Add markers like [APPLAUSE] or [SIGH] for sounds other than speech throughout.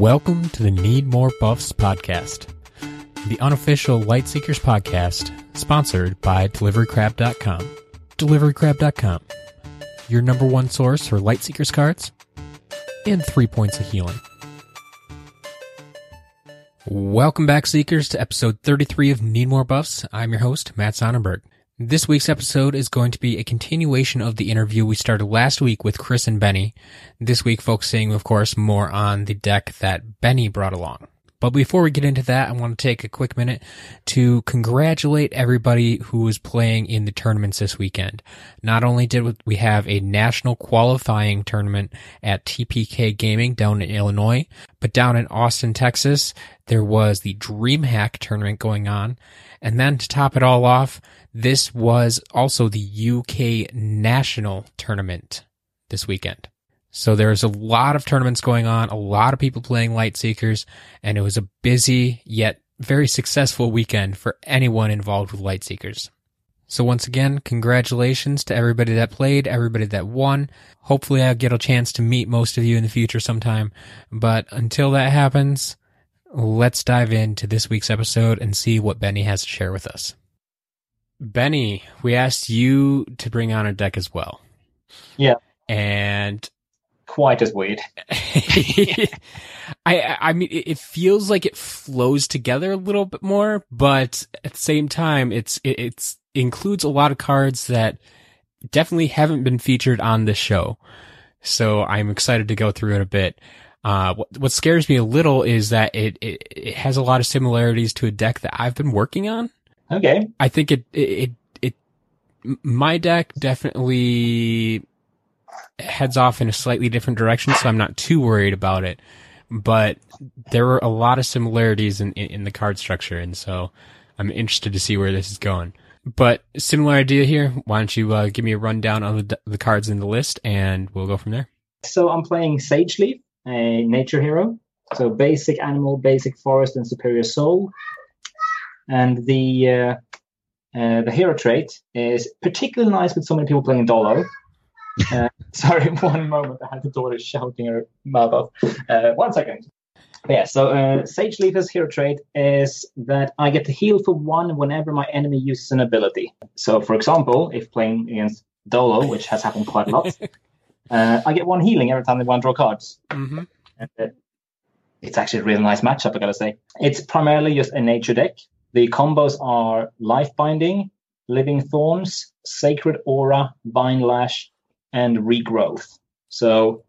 Welcome to the Need More Buffs podcast, the unofficial Lightseekers podcast, sponsored by DeliveryCrab.com. DeliveryCrab.com, your number one source for Lightseekers cards and three points of healing. Welcome back, Seekers, to episode 33 of Need More Buffs. I'm your host, Matt Sonnenberg. This week's episode is going to be a continuation of the interview we started last week with Chris and Benny. This week focusing, of course, more on the deck that Benny brought along. But before we get into that, I want to take a quick minute to congratulate everybody who was playing in the tournaments this weekend. Not only did we have a national qualifying tournament at TPK Gaming down in Illinois, but down in Austin, Texas, there was the DreamHack tournament going on. And then to top it all off, this was also the UK national tournament this weekend. So there's a lot of tournaments going on, a lot of people playing Lightseekers, and it was a busy yet very successful weekend for anyone involved with Lightseekers. So once again, congratulations to everybody that played, everybody that won. Hopefully I'll get a chance to meet most of you in the future sometime. But until that happens, let's dive into this week's episode and see what Benny has to share with us. Benny, we asked you to bring on a deck as well. Yeah. And quite as weird. [LAUGHS] I I mean it feels like it flows together a little bit more, but at the same time it's it, it's includes a lot of cards that definitely haven't been featured on this show. So I'm excited to go through it a bit. Uh, what, what scares me a little is that it, it, it has a lot of similarities to a deck that I've been working on. Okay. I think it, it, it, it my deck definitely heads off in a slightly different direction, so I'm not too worried about it. But there were a lot of similarities in, in, in the card structure, and so I'm interested to see where this is going. But similar idea here. Why don't you uh, give me a rundown of the, the cards in the list, and we'll go from there. So I'm playing Sageleaf, a nature hero. So basic animal, basic forest, and superior soul. And the uh, uh, the hero trait is particularly nice with so many people playing Dolo. Uh, [LAUGHS] sorry, [LAUGHS] one moment. I had the daughter shouting her mouth off. Uh, one second. Yeah, so uh, Sageleaf's hero trait is that I get to heal for one whenever my enemy uses an ability. So, for example, if playing against Dolo, which has happened quite a lot, [LAUGHS] uh, I get one healing every time they want to draw cards. Mm-hmm. And, uh, it's actually a really nice matchup, I gotta say. It's primarily just a nature deck. The combos are Life Binding, Living Thorns, Sacred Aura, Vine Lash, and regrowth. So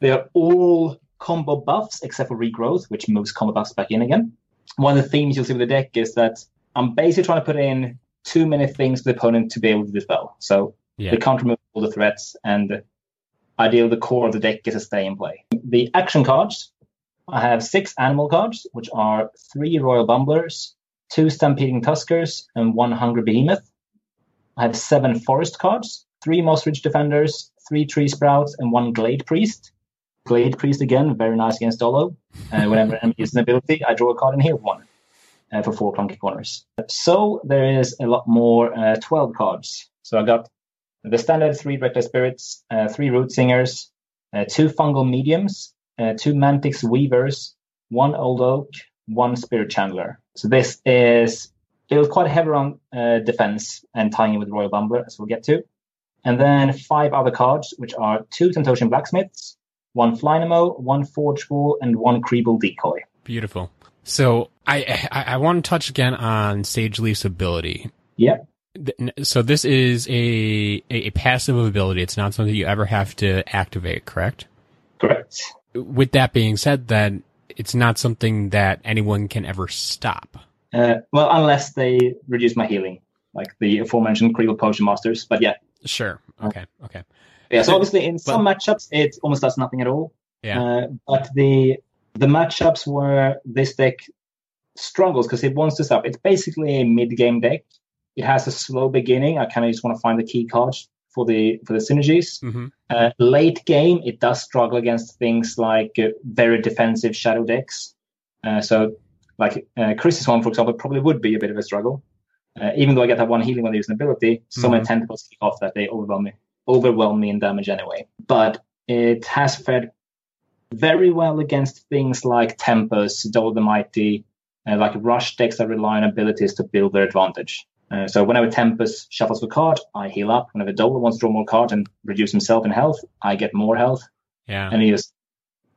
they're all combo buffs except for regrowth, which moves combo buffs back in again. One of the themes you'll see with the deck is that I'm basically trying to put in too many things for the opponent to be able to dispel. So Yeah. they can't remove all the threats, and ideally the core of the deck gets to stay in play. The action cards, I have six animal cards, which are three Royal Bumblers, two Stampeding Tuskers, and one Hungry Behemoth. I have seven forest cards, three Moss Ridge Defenders, three Tree Sprouts, and one Glade Priest. Glade Priest again, very nice against Dolo. Uh, whenever enemy uses an ability, I draw a card and heal one uh, for four clunky corners. So there is a lot more uh, 12 cards. So I got the standard three Reckless Spirits, uh, three Root Singers, uh, two Fungal Mediums, uh, two Mantix Weavers, one Old Oak, one Spirit Chandler. So this is it was quite heavy on defense and tying it with Royal Bumbler, as we'll get to. And then five other cards, which are two Tantosian Blacksmiths, one Flynamo, one Forge Wall, and one Creeble Decoy. Beautiful. So I, I I want to touch again on Sageleaf's ability. Yep. So this is a, a a passive ability. It's not something you ever have to activate, correct? Correct. With that being said, then it's not something that anyone can ever stop. Uh, well, unless they reduce my healing, like the aforementioned Creeble Potion Masters. But yeah, Sure. Okay. Okay. yeah. So obviously, in some matchups, it almost does nothing at all. Yeah. Uh, but the the matchups where this deck struggles because it wants to stop. It's basically a mid game deck. It has a slow beginning. I kind of just want to find the key cards for the for the synergies. hmm Uh, late game, it does struggle against things like uh, very defensive shadow decks. Uh, so, like uh, Chris's one, for example, probably would be a bit of a struggle. Uh, even though I get that one healing when they use an ability, so many tentacles kick off that they overwhelm me, overwhelm me in damage anyway. But it has fared very well against things like Tempest, Dolo the Mighty, uh, like rush decks that rely on abilities to build their advantage. Uh, so whenever Tempest shuffles a card, I heal up. Whenever Dolo wants to draw more cards and reduce himself in health, I get more health. Yeah. And he just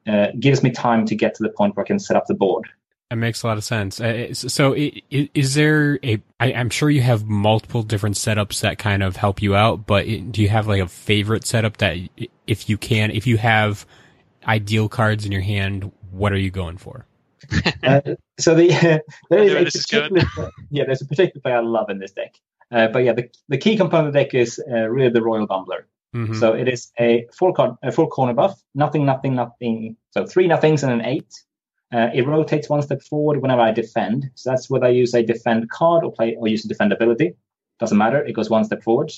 uh, gives me time to get to the point where I can set up the board. It makes a lot of sense. Uh, so, is there a? I, I'm sure you have multiple different setups that kind of help you out, but do you have like a favorite setup that, if you can, if you have ideal cards in your hand, what are you going for? [LAUGHS] uh, so the uh, [LAUGHS] there is a particular, yeah, there's a particular play I love in this deck. Uh, but yeah, the, the key component of the deck is uh, really the Royal Bumbler. Mm-hmm. So it is a four card, a four corner buff, nothing, nothing, nothing. So three nothings and an eight. Uh, it rotates one step forward whenever I defend. So that's whether I use a defend card or play or use a defend ability. Doesn't matter. It goes one step forward.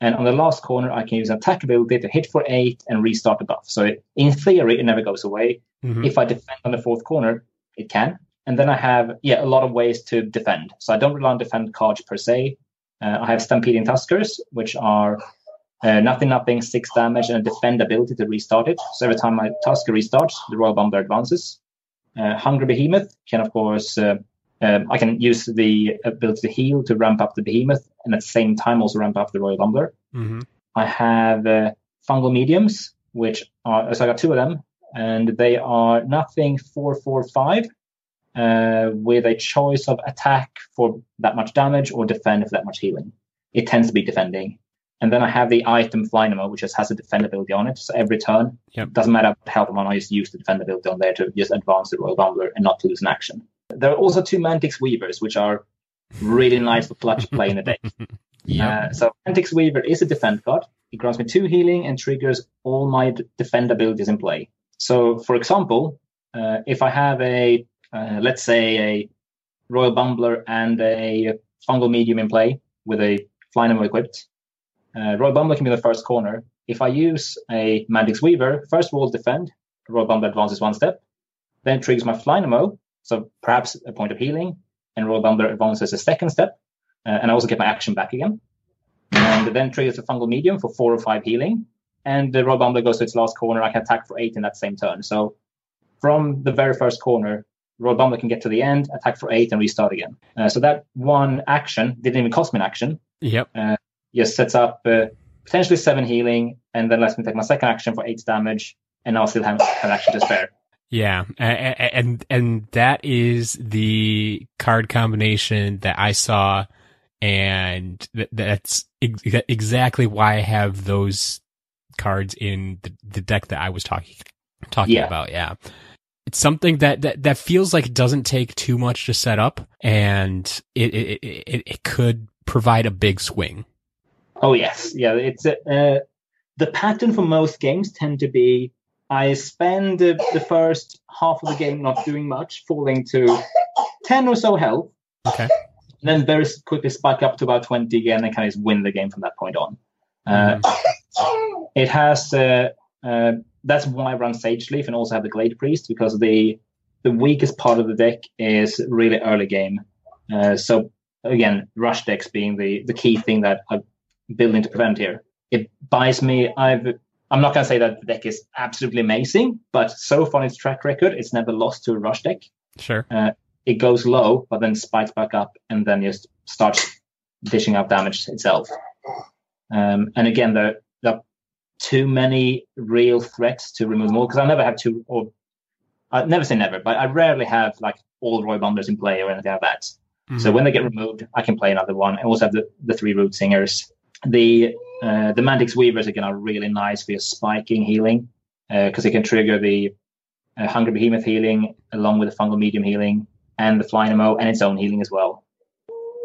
And on the last corner, I can use an attack ability to hit for eight and restart the buff. So it, in theory, it never goes away. Mm-hmm. If I defend on the fourth corner, it can. And then I have yeah a lot of ways to defend. So I don't rely on defend cards per se. Uh, I have Stampeding Tuskers, which are uh, nothing, nothing, six damage, and a defend ability to restart it. So every time my Tusker restarts, the Royal Bumbler advances. Uh, Hungry Behemoth can, of course, uh, uh, I can use the ability to heal to ramp up the Behemoth, and at the same time also ramp up the Royal Bumbler. Mm-hmm. I have uh, Fungal Mediums, which are so I got two of them, and they are nothing four four five, uh, with a choice of attack for that much damage or defend for that much healing. It tends to be defending. And then I have the item Flynamo, which just has a defendability on it. So every turn, yep. doesn't matter what health I'm on, I just use the defendability on there to just advance the Royal Bumbler and not lose an action. There are also two Mantix Weavers, which are really nice for clutch play in a deck. [LAUGHS] yep. uh, so Mantix Weaver is a defend card. It grants me two healing and triggers all my defend abilities in play. So, for example, uh, if I have a, uh, let's say, a Royal Bumbler and a Fungal Medium in play with a Flynamo equipped, uh, Royal Bumbler can be in the first corner. If I use a Mantix Weaver, first wall defend, Royal Bumble advances one step, then triggers my Flynamo, so perhaps a point of healing, and Royal Bumble advances a second step, uh, and I also get my action back again. And then triggers a Fungal Medium for four or five healing, and the Royal Bumbler goes to its last corner. I can attack for eight in that same turn. So from the very first corner, Royal Bumble can get to the end, attack for eight, and restart again. Uh, so that one action didn't even cost me an action. Yep. Uh, just sets up uh, potentially seven healing, and then lets me take my second action for eight damage, and I'll still have an action to spare. Yeah, and and that is the card combination that I saw, and that's exactly why I have those cards in the, the deck that I was talking talking yeah. about. Yeah, it's something that, that that feels like it doesn't take too much to set up, and it it it, it could provide a big swing. Oh yes, yeah. It's uh, the pattern for most games tend to be I spend the, the first half of the game not doing much, falling to ten or so health. Okay. Then very quickly spike up to about twenty again, and kind of win the game from that point on. Uh, mm-hmm. it has uh, uh, that's why I run Sageleaf and also have the Glade Priest because the the weakest part of the deck is really early game. Uh, so again, rush decks being the the key thing that I building to prevent here. It buys me. I've. I'm not going to say that the deck is absolutely amazing, but so far its track record, it's never lost to a rush deck. Sure. Uh, it goes low, but then spikes back up, and then just starts dishing out damage itself. Um, and again, there, there are too many real threats to remove more because I never have two, or I never say never, but I rarely have like all Roy Bumblers in play or anything like that. Mm-hmm. So when they get removed, I can play another one. I also have the, the three root singers the uh, the Mantix Weavers again are really nice for your spiking healing because uh, it can trigger the uh, Hungry Behemoth healing along with the Fungal Medium healing and the flying Flynamo and its own healing as well.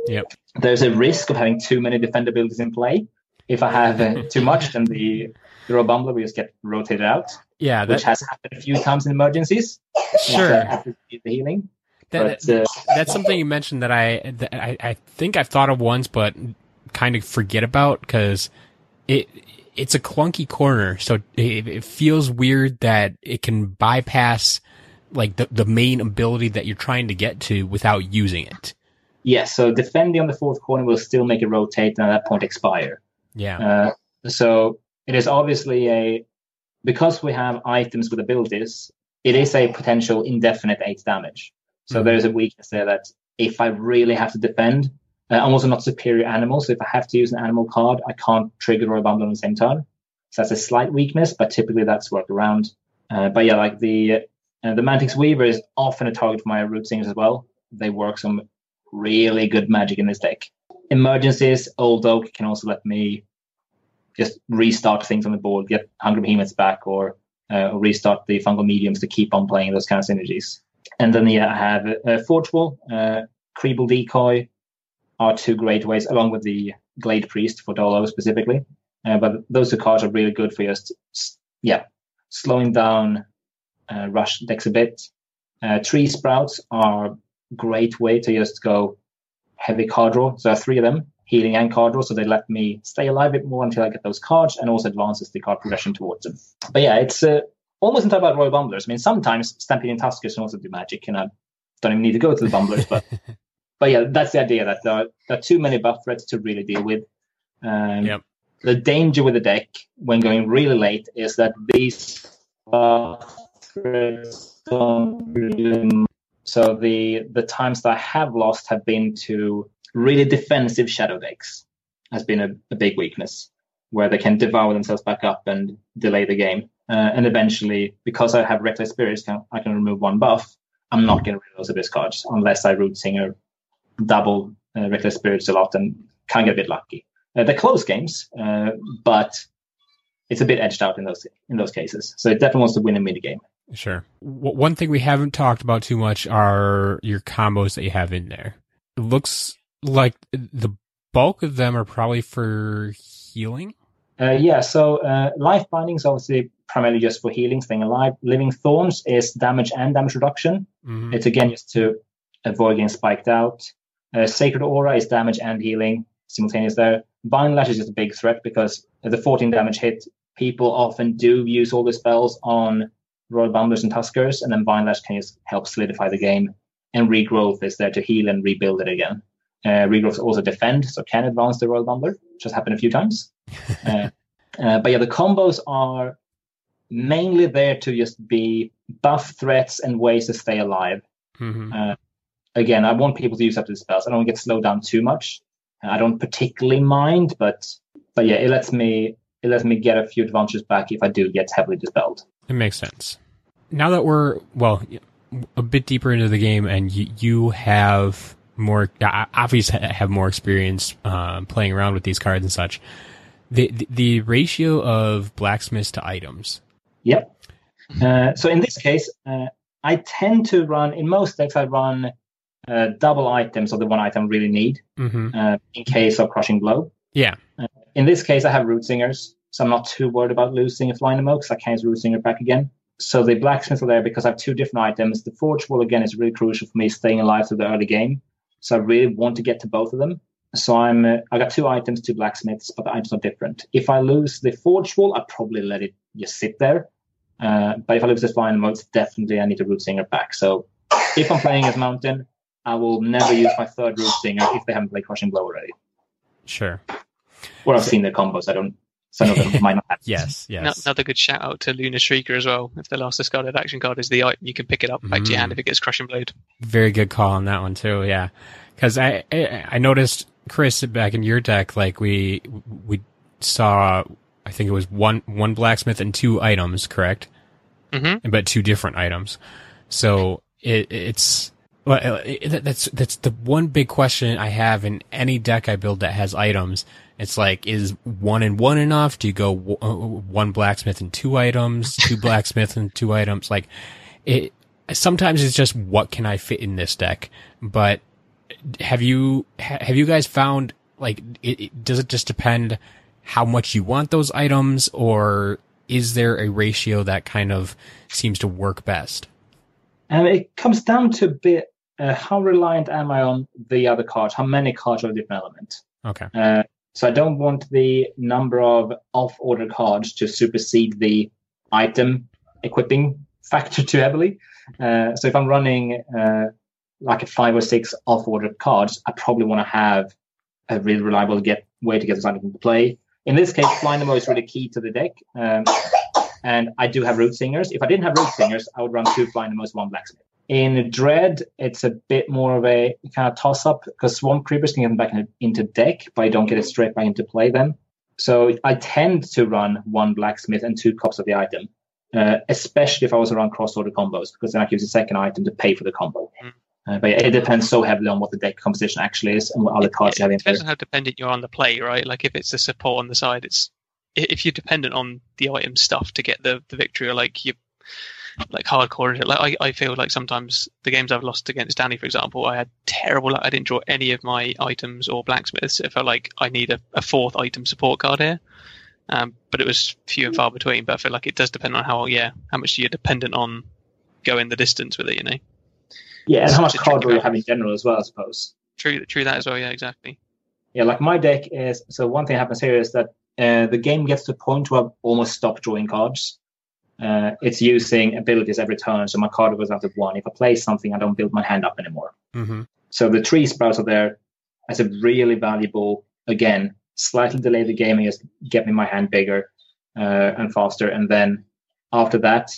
Yep. There's a risk of having too many defender abilities in play. If I have uh, too [LAUGHS] much, then the the Royal Bumbler will just get rotated out. Yeah, that, which has happened a few times in emergencies. Sure. After the healing. That, but, uh, that's something you mentioned that I that I, I think I've thought of once, but kind of forget about because it it's a clunky corner, so it, it, feels weird that it can bypass like the the main ability that you're trying to get to without using it. Yes, so defending on the fourth corner will still make it rotate and at that point expire. Yeah. Uh, so it is obviously a because we have items with abilities, it is a potential indefinite eight damage. So Mhm. there is a weakness there that if I really have to defend, uh, I'm also not superior animal. So if I have to use an animal card, I can't trigger Royal Bundle on the same turn. So that's a slight weakness, but typically that's worked around. Uh, but yeah, like the uh, the Mantix Weaver is often a target for my Root Singers as well. They work some really good magic in this deck. Emergencies, Old Oak can also let me just restart things on the board, get Hungry Behemoths back, or, uh, restart the Fungal Mediums to keep on playing those kind of synergies. And then yeah, I have uh, Forge Wall, uh, Creeble Decoy are two great ways, along with the Glade Priest for Dolo specifically. Uh, but those two cards are really good for just, yeah, slowing down uh, rush decks a bit. Uh, tree Sprouts are great way to just go heavy card draw. So three of them, healing and card draw, so they let me stay alive a bit more until I get those cards, and also advances the card progression towards them. But yeah, it's uh, almost entirely about Royal Bumblers. I mean, sometimes Stampeding Tuskers can also do magic, and I don't even need to go to the Bumblers, but [LAUGHS] but yeah, that's the idea that there are, there are too many buff threats to really deal with. Um, Yep. The danger with the deck when going really late is that these buff threats don't really. So the the times that I have lost have been to really defensive shadow decks. Has been a, a big weakness where they can devour themselves back up and delay the game. Uh, and eventually, because I have reckless spirits, can, I can remove one buff. I'm not getting rid of those abyss cards unless I root singer double uh, reckless spirits a lot and kind of get a bit lucky. Uh, they're close games, uh, but it's a bit edged out in those in those cases. So it definitely wants to win a mini game. Sure. W- one thing we haven't talked about too much are your combos that you have in there. It looks like the bulk of them are probably for healing. Uh, yeah, so uh, life binding is obviously primarily just for healing, staying alive. Living thorns is damage and damage reduction. Mhm. It's again just to avoid getting spiked out. Uh, Sacred Aura is damage and healing simultaneous there. Vine Lash is just a big threat because the 14 damage hit, people often do use all the spells on Royal Bumblers and Tuskers, and then Vine Lash can just help solidify the game. And Regrowth is there to heal and rebuild it again. Uh, Regrowth also defend, so can advance the Royal Bumbler, which has happened a few times. [LAUGHS] uh, uh, but yeah, the combos are mainly there to just be buff threats and ways to stay alive Mhm. Again, I want people to use up the spells. I don't want to get slowed down too much. I don't particularly mind, but but yeah, it lets me it lets me get a few advantages back if I do get heavily dispelled. It makes sense. Now that we're well a bit deeper into the game, and you, you have more uh, obviously have more experience um, playing around with these cards and such. The, the the ratio of blacksmiths to items. Yep. Uh, so in this case, uh, I tend to run in most decks. I run uh, double items of the one item really need hmm uh, in case of crushing blow. Yeah. In this case, I have root singers, so I'm not too worried about losing a Flynamo because I can use root singer back again. So the blacksmith are there because I have two different items. The forge wall again is really crucial for me staying alive through the early game. So I really want to get to both of them. So I'm uh, I got two items, two blacksmiths, but the items are different. If I lose the forge wall, I probably let it just sit there. Uh, but if I lose this Flynamo, definitely I need a root singer back. So if I'm playing as mountain, I will never use my third root singer if they haven't played crushing blow already. Sure. Or I've seen their combos. I don't. Some of them [LAUGHS] might not have. Yes. No- Yes. Another good shout out to Luna Shrieker as well. If the last discarded action card is the item, you can pick it up back to your hand Mm. if it gets Crushing Blade. Very good call on that one too. Yeah, because I, I I noticed Chris back in your deck, like we we saw, I think it was one one blacksmith and two items, correct? Mm-hmm. But two different items. So it it's well, that's that's the one big question I have in any deck I build that has items. It's like, is one and one enough? Do you go w- uh, one blacksmith and two items, [LAUGHS] two blacksmith and two items? Like, it sometimes it's just what can I fit in this deck. But have you ha- have you guys found like it, it, does it just depend how much you want those items, or is there a ratio that kind of seems to work best? And it comes down to a bit uh, how reliant am I on the other cards? How many cards are a different element? Okay. Uh, so I don't want the number of off-order cards to supersede the item equipping [LAUGHS] factor too heavily. Uh, so if I'm running uh, like a five or six off-order cards, I probably want to have a really reliable get way to get those items into play. In this case, Flynamo is really key to the deck. Um, and I do have root singers. If I didn't have root singers, I would run two Flynamos one blacksmith. In Dread, it's a bit more of a kind of toss up because Swamp Creepers can get them back in, into deck, but I don't get it straight back into play then. So I tend to run one blacksmith and two Cops of the item, uh, especially if I was around cross order combos, because then I use the second item to pay for the combo. Mm. Uh, but it depends so heavily on what the deck composition actually is and what other cards Yeah, you have it depends on how dependent you're on the play, right? Like if it's the support on the side, it's if you're dependent on the item stuff to get the, the victory, or like you like hardcore. Like I, I feel like sometimes the games I've lost against Danny, for example, I had terrible luck. I didn't draw any of my items or blacksmiths. It felt like I need a, a fourth item support card here. Um, but it was few and far between. But I feel like it does depend on how yeah how much you're dependent on going the distance with it. You know, Yeah, and how much It's a card draw you have in general as well, I suppose. true true that as well. Yeah, exactly. Yeah, like my deck is so one thing happens here is that uh, the game gets to a point where I've almost stopped drawing cards. Uh, it's using abilities every turn, so my card goes out to one. If I play something, I don't build my hand up anymore. Mm-hmm. So the tree sprouts are there as a really valuable, again, slightly delay the game and just get me my hand bigger uh, and faster. And then after that,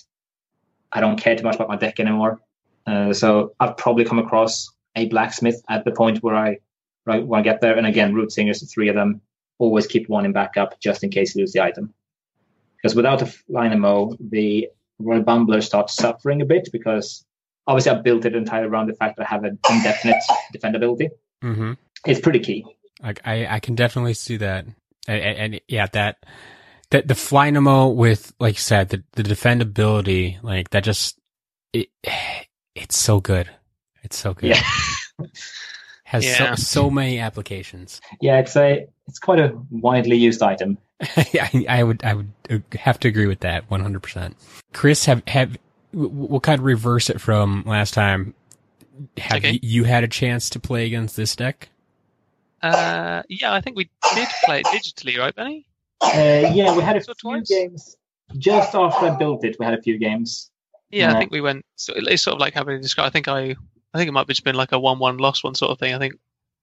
I don't care too much about my deck anymore. Uh, so I've probably come across a blacksmith at the point where I right when I get there. And again, root singers, three of them, always keep one in backup just in case you lose the item. Because without a line MO, the Royal Bumbler starts suffering a bit because obviously I built it entirely around the fact that I have an indefinite defendability. Mm-hmm. It's pretty key. Like I, I can definitely see that, and, and, and yeah, that that the Flynamo with, like you said, the the defendability, like that just it, [SIGHS] it's so good. It's so good. Yeah. [LAUGHS] Has Yeah. so so many applications. Yeah, it's a it's quite a widely used item. [LAUGHS] yeah, I, I would I would have to agree with that one hundred percent. Chris, have have we'll kind of reverse it from last time. Have Okay. you, you had a chance to play against this deck? Uh, yeah, I think we did play it digitally, right, Benny? Uh, yeah, we had a So few twice? games just after I built it. We had a few games. Yeah, Yeah. I think we went. So it's sort of like having described. I think I, I think it might have just been like a one-one lost one sort of thing. I think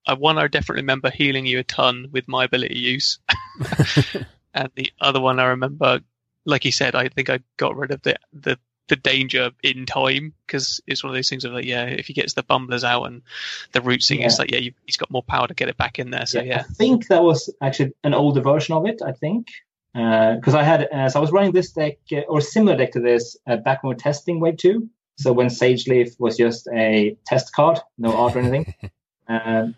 I one I definitely remember healing you a ton with my ability use, [LAUGHS] [LAUGHS] and the other one I remember, like you said, I think I got rid of the the the danger in time because it's one of those things of like yeah, if he gets the bumblers out and the root singer, it's like yeah, you, he's got more power to get it back in there. So yeah, I think that was actually an older version of it. I think because I had uh, so I was running this deck uh, or similar deck to this uh, back when we were testing Wave Two. So when Sageleaf was just a test card, no art or anything, [LAUGHS] um,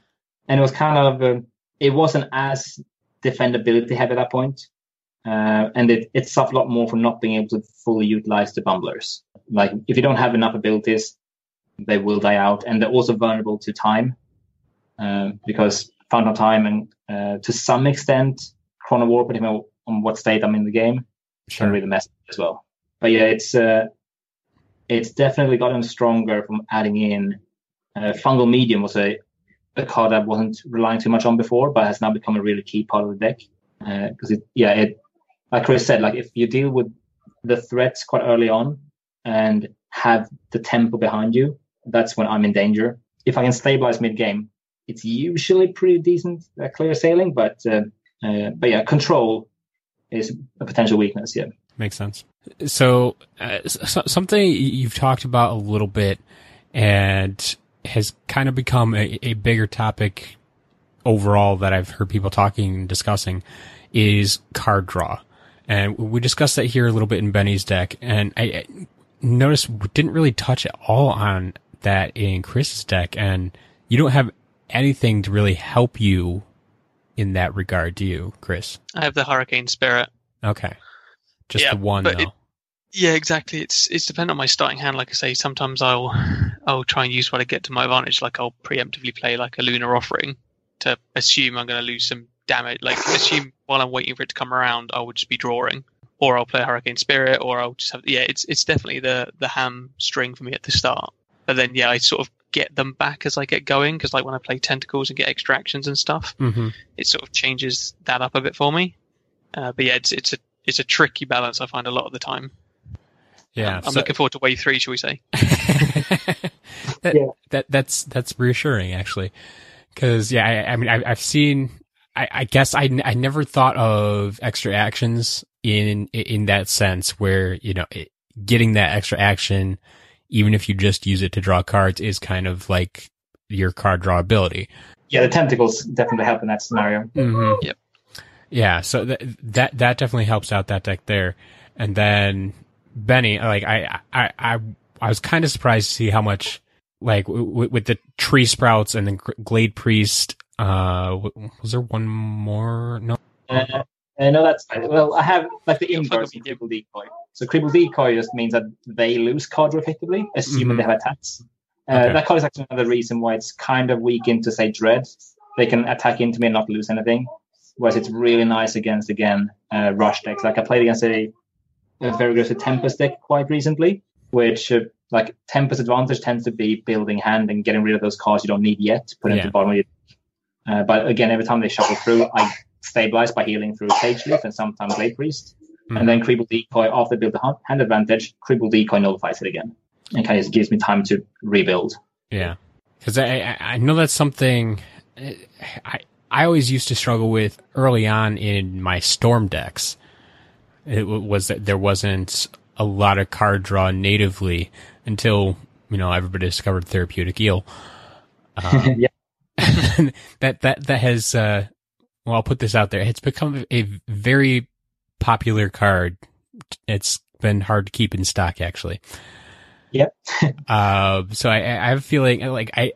and it was kind of uh, it wasn't as defendability heavy at that point. Uh, and it, it suffered a lot more from not being able to fully utilize the bumblers. Like if you don't have enough abilities, they will die out, and they're also vulnerable to time um, because Fountain of Time and uh, to some extent Chrono Warp, depending on what state I'm in the game, can really mess as well. But yeah, it's uh, it's definitely gotten stronger from adding in uh, fungal medium was a a card I wasn't relying too much on before, but has now become a really key part of the deck because it yeah it like Chris said like if you deal with the threats quite early on and have the tempo behind you, that's when I'm in danger. If I can stabilize mid game, it's usually pretty decent uh, clear sailing, but uh, uh, but yeah, control is a potential weakness. Yeah. Makes sense. So, uh, so, something you've talked about a little bit and has kind of become a, a bigger topic overall that I've heard people talking and discussing is card draw. And we discussed that here a little bit in Benny's deck. And I, I noticed we didn't really touch at all on that in Chris's deck. And you don't have anything to really help you in that regard, do you, Chris? I have the Hurricane Spirit. Okay. Just Yeah, the one though. it- Yeah, exactly. It's it's dependent on my starting hand. Like I say, sometimes I'll I'll try and use what I get to my advantage. Like I'll preemptively play like a lunar offering to assume I'm going to lose some damage. Like assume while I'm waiting for it to come around, I would just be drawing, or I'll play Hurricane Spirit, or I'll just have yeah. It's it's definitely the the hamstring for me at the start. But then yeah, I sort of get them back as I get going because like when I play tentacles and get extractions and stuff, mm-hmm. it sort of changes that up a bit for me. Uh, but yeah, it's it's a it's a tricky balance I find a lot of the time. Yeah. I'm so- looking forward to wave three, shall we say? [LAUGHS] that, Yeah. that that's that's reassuring actually, because yeah, I, I mean I, I've seen I, I guess I, I never thought of extra actions in in that sense where you know it, getting that extra action, even if you just use it to draw cards, is kind of like your card draw ability. Yeah, the tentacles definitely help in that scenario. Mm-hmm. Yep. Yeah, so that that that definitely helps out that deck there. And then Benny, like I I I I was kind of surprised to see how much like w- with the tree sprouts and then Glade Priest. Uh, was there one more? No. Uh, uh, no, that's well. I have like the inverse in Creeble Decoy. So Creeble Decoy just means that they lose card effectively, assuming mm-hmm. they have attacks. Uh, okay. That card is actually another reason why it's kind of weak into say Dread. They can attack into me and not lose anything, whereas it's really nice against again uh, rush decks. Like I played against a, a very aggressive Tempest deck quite recently, which uh, like Tempest advantage tends to be building hand and getting rid of those cards you don't need yet, put yeah. into the bottom of your. Uh, but again, every time they shuffle through, I stabilize by healing through Sageleaf and sometimes Glade Priest. Mm-hmm. And then Creeble Decoy, after build the hand advantage, Creeble Decoy nullifies it again. And kind of gives me time to rebuild. Yeah. Because I, I know that's something I, I always used to struggle with early on in my Storm decks. It was that there wasn't a lot of card draw natively until, you know, everybody discovered Therapeutic Eel. [LAUGHS] Um, yeah. [LAUGHS] that, that, that has, uh, well, I'll put this out there. It's become a very popular card. It's been hard to keep in stock, actually. Yep. [LAUGHS] uh, so I, I have a feeling like I,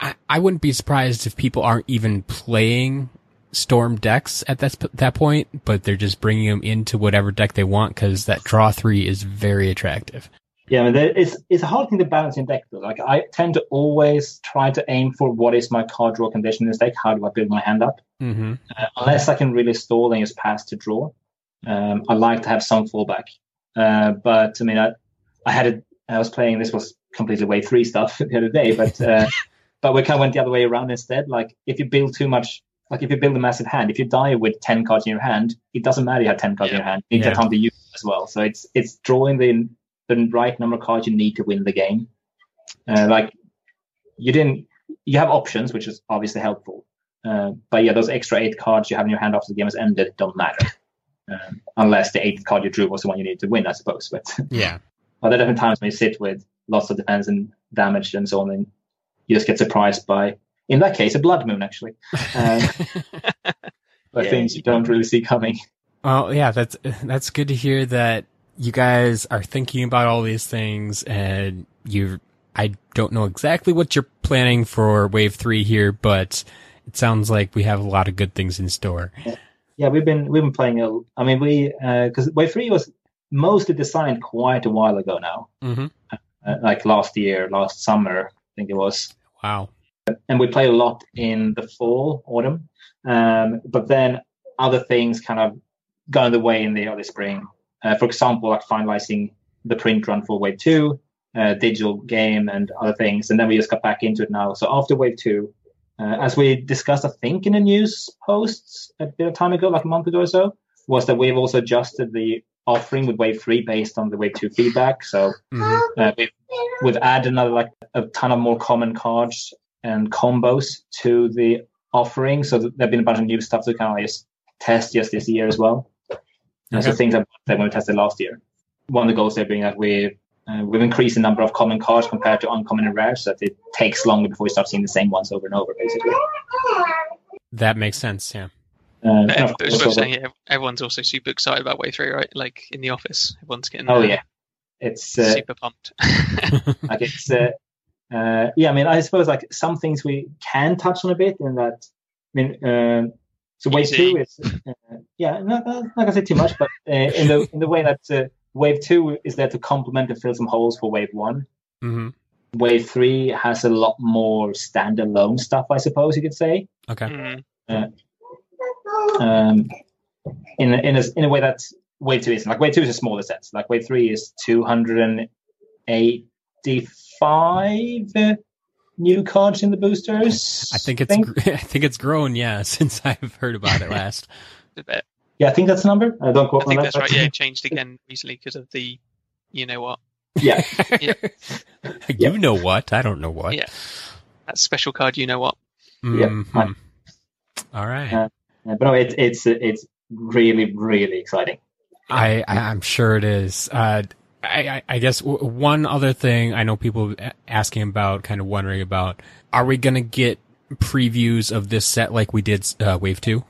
I, I wouldn't be surprised if people aren't even playing storm decks at that that point, but they're just bringing them into whatever deck they want because that draw three is very attractive. Yeah, I mean, it's it's a hard thing to balance in deck though. Like I tend to always try to aim for what is my card draw condition in this deck. How do I build my hand up? Mm-hmm. Uh, unless I can really stall and just pass to draw, um, I like to have some fallback. Uh, but I mean, I, I had a, I was playing. This was completely wave three stuff [LAUGHS] the other day, but uh, but we kind of went the other way around instead. Like if you build too much, like if you build a massive hand, if you die with ten cards in your hand, it doesn't matter you have ten cards yeah. in your hand. You need yeah. time to use as well. So it's it's drawing the the right number of cards you need to win the game. Uh, like you didn't, you have options, which is obviously helpful. Uh, but yeah, those extra eight cards you have in your hand after the game has ended don't matter, um, unless the eighth card you drew was the one you needed to win, I suppose. But yeah, [LAUGHS] but there are different times when you sit with lots of defense and damage and so on, and you just get surprised by, in that case, a blood moon actually, um, [LAUGHS] but yeah, things you don't really see coming. Oh yeah, that's that's good to hear that you guys are thinking about all these things and you I don't know exactly what you're planning for wave 3 here but it sounds like we have a lot of good things in store. Yeah, we've been we've been playing a I mean we uh, cuz wave 3 was mostly designed quite a while ago now. Mm-hmm. Uh, like last year, last summer, I think it was. Wow. And we play a lot in the fall, autumn. Um, but then other things kind of in the way in the early spring. Uh, for example, like finalizing the print run for Wave 2, uh, digital game, and other things. And then we just got back into it now. So after Wave 2, uh, as we discussed, I think in the news posts a bit of time ago, like a month ago or so, was that we've also adjusted the offering with Wave 3 based on the Wave 2 feedback. So mm-hmm. uh, we've, we've added another, like a ton of more common cards and combos to the offering. So there have been a bunch of new stuff to kind of just test just this year as well. Okay. So things that, that we tested last year. One of the goals there being that we uh, we've increased the number of common cards compared to uncommon and rare, so that it takes longer before we start seeing the same ones over and over, basically. That makes sense. Yeah. Uh, course, saying, yeah, everyone's also super excited about Wave Three, right? Like in the office, everyone's getting. Oh uh, yeah, it's uh, super pumped. [LAUGHS] like it's uh, uh, yeah. I mean, I suppose like some things we can touch on a bit in that. I mean, um, so wave two is uh, yeah, not, not gonna say too much, but uh, in the in the way that uh, wave two is there to complement and fill some holes for wave one. Mm-hmm. Wave three has a lot more standalone stuff, I suppose you could say. Okay. Mm-hmm. Um, in a, in a in a way that wave two isn't. like wave two is a smaller set. Like wave three is two hundred and eighty five new cards in the boosters. I think it's thing? [LAUGHS] I think it's grown, yeah, [LAUGHS] since I've heard about it last. [LAUGHS] Yeah, I think that's the number. I don't quote I think that's right. Yeah, it changed again recently because of the, you know what. Yeah. yeah. you yeah. know what? I don't know what. Yeah. That special card, you know what. Mm-hmm. Yeah. All right. Uh, but no, it's it's it's really really exciting. I, I am sure it is. Uh, I, I, I guess one other thing I know people asking about, kind of wondering about, are we gonna get previews of this set like we did uh, Wave Two?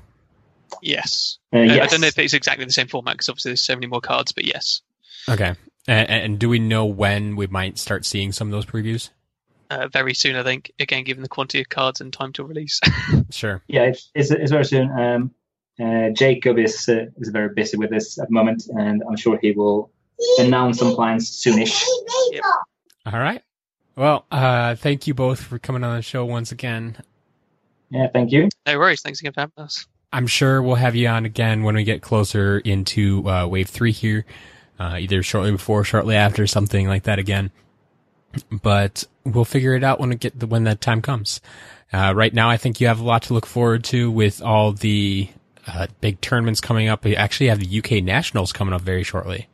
Yes. Uh, Uh, I don't know if it's exactly the same format because obviously there's so many more cards, but yes. Okay. And, and do we know when we might start seeing some of those previews? Uh, very soon, I think. Again, given the quantity of cards and time to release. [LAUGHS] Sure. Yeah, it's, it's, it's very soon. Um, uh, Jacob is uh, is very busy with this at the moment, and I'm sure he will announce some plans soonish. All right. Well, uh, thank you both for coming on the show once again. Yeah, thank you. no worries. Thanks again for having us. I'm sure we'll have you on again when we get closer into uh, Wave Three here, uh, either shortly before, shortly after, something like that again. But we'll figure it out when it get the, when that time comes. Uh, right now, I think you have a lot to look forward to with all the uh, big tournaments coming up. We actually have the UK Nationals coming up very shortly.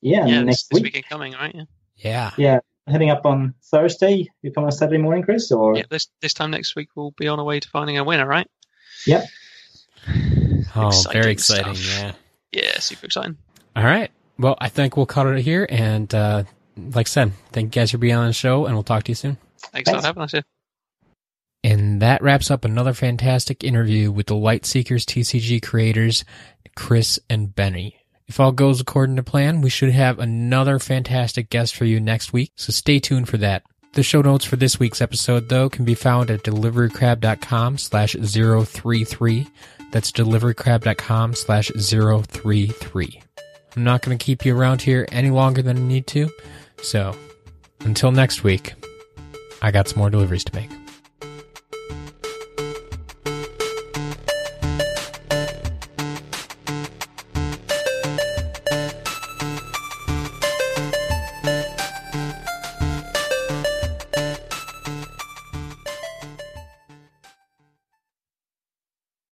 Yeah, yeah, next this week. weekend coming, right? Yeah. Yeah. Yeah, heading up on Thursday. You come on Saturday morning, Chris, or yeah. This this time next week we'll be on our way to finding a winner, right? Yep. [SIGHS] Oh, Exciting very exciting. stuff. Yeah. Yeah, super exciting. All right. Well, I think we'll cut it here. And uh, like I said, thank you guys for being on the show, and we'll talk to you soon. Thanks, for having us here. And that wraps up another fantastic interview with the Lightseekers TCG creators, Chris and Benny. If all goes according to plan, we should have another fantastic guest for you next week, so stay tuned for that. The show notes for this week's episode, though, can be found at deliverycrab.com slash 033. That's deliverycrab.com slash 033. I'm not going to keep you around here any longer than I need to, so until next week, I got some more deliveries to make.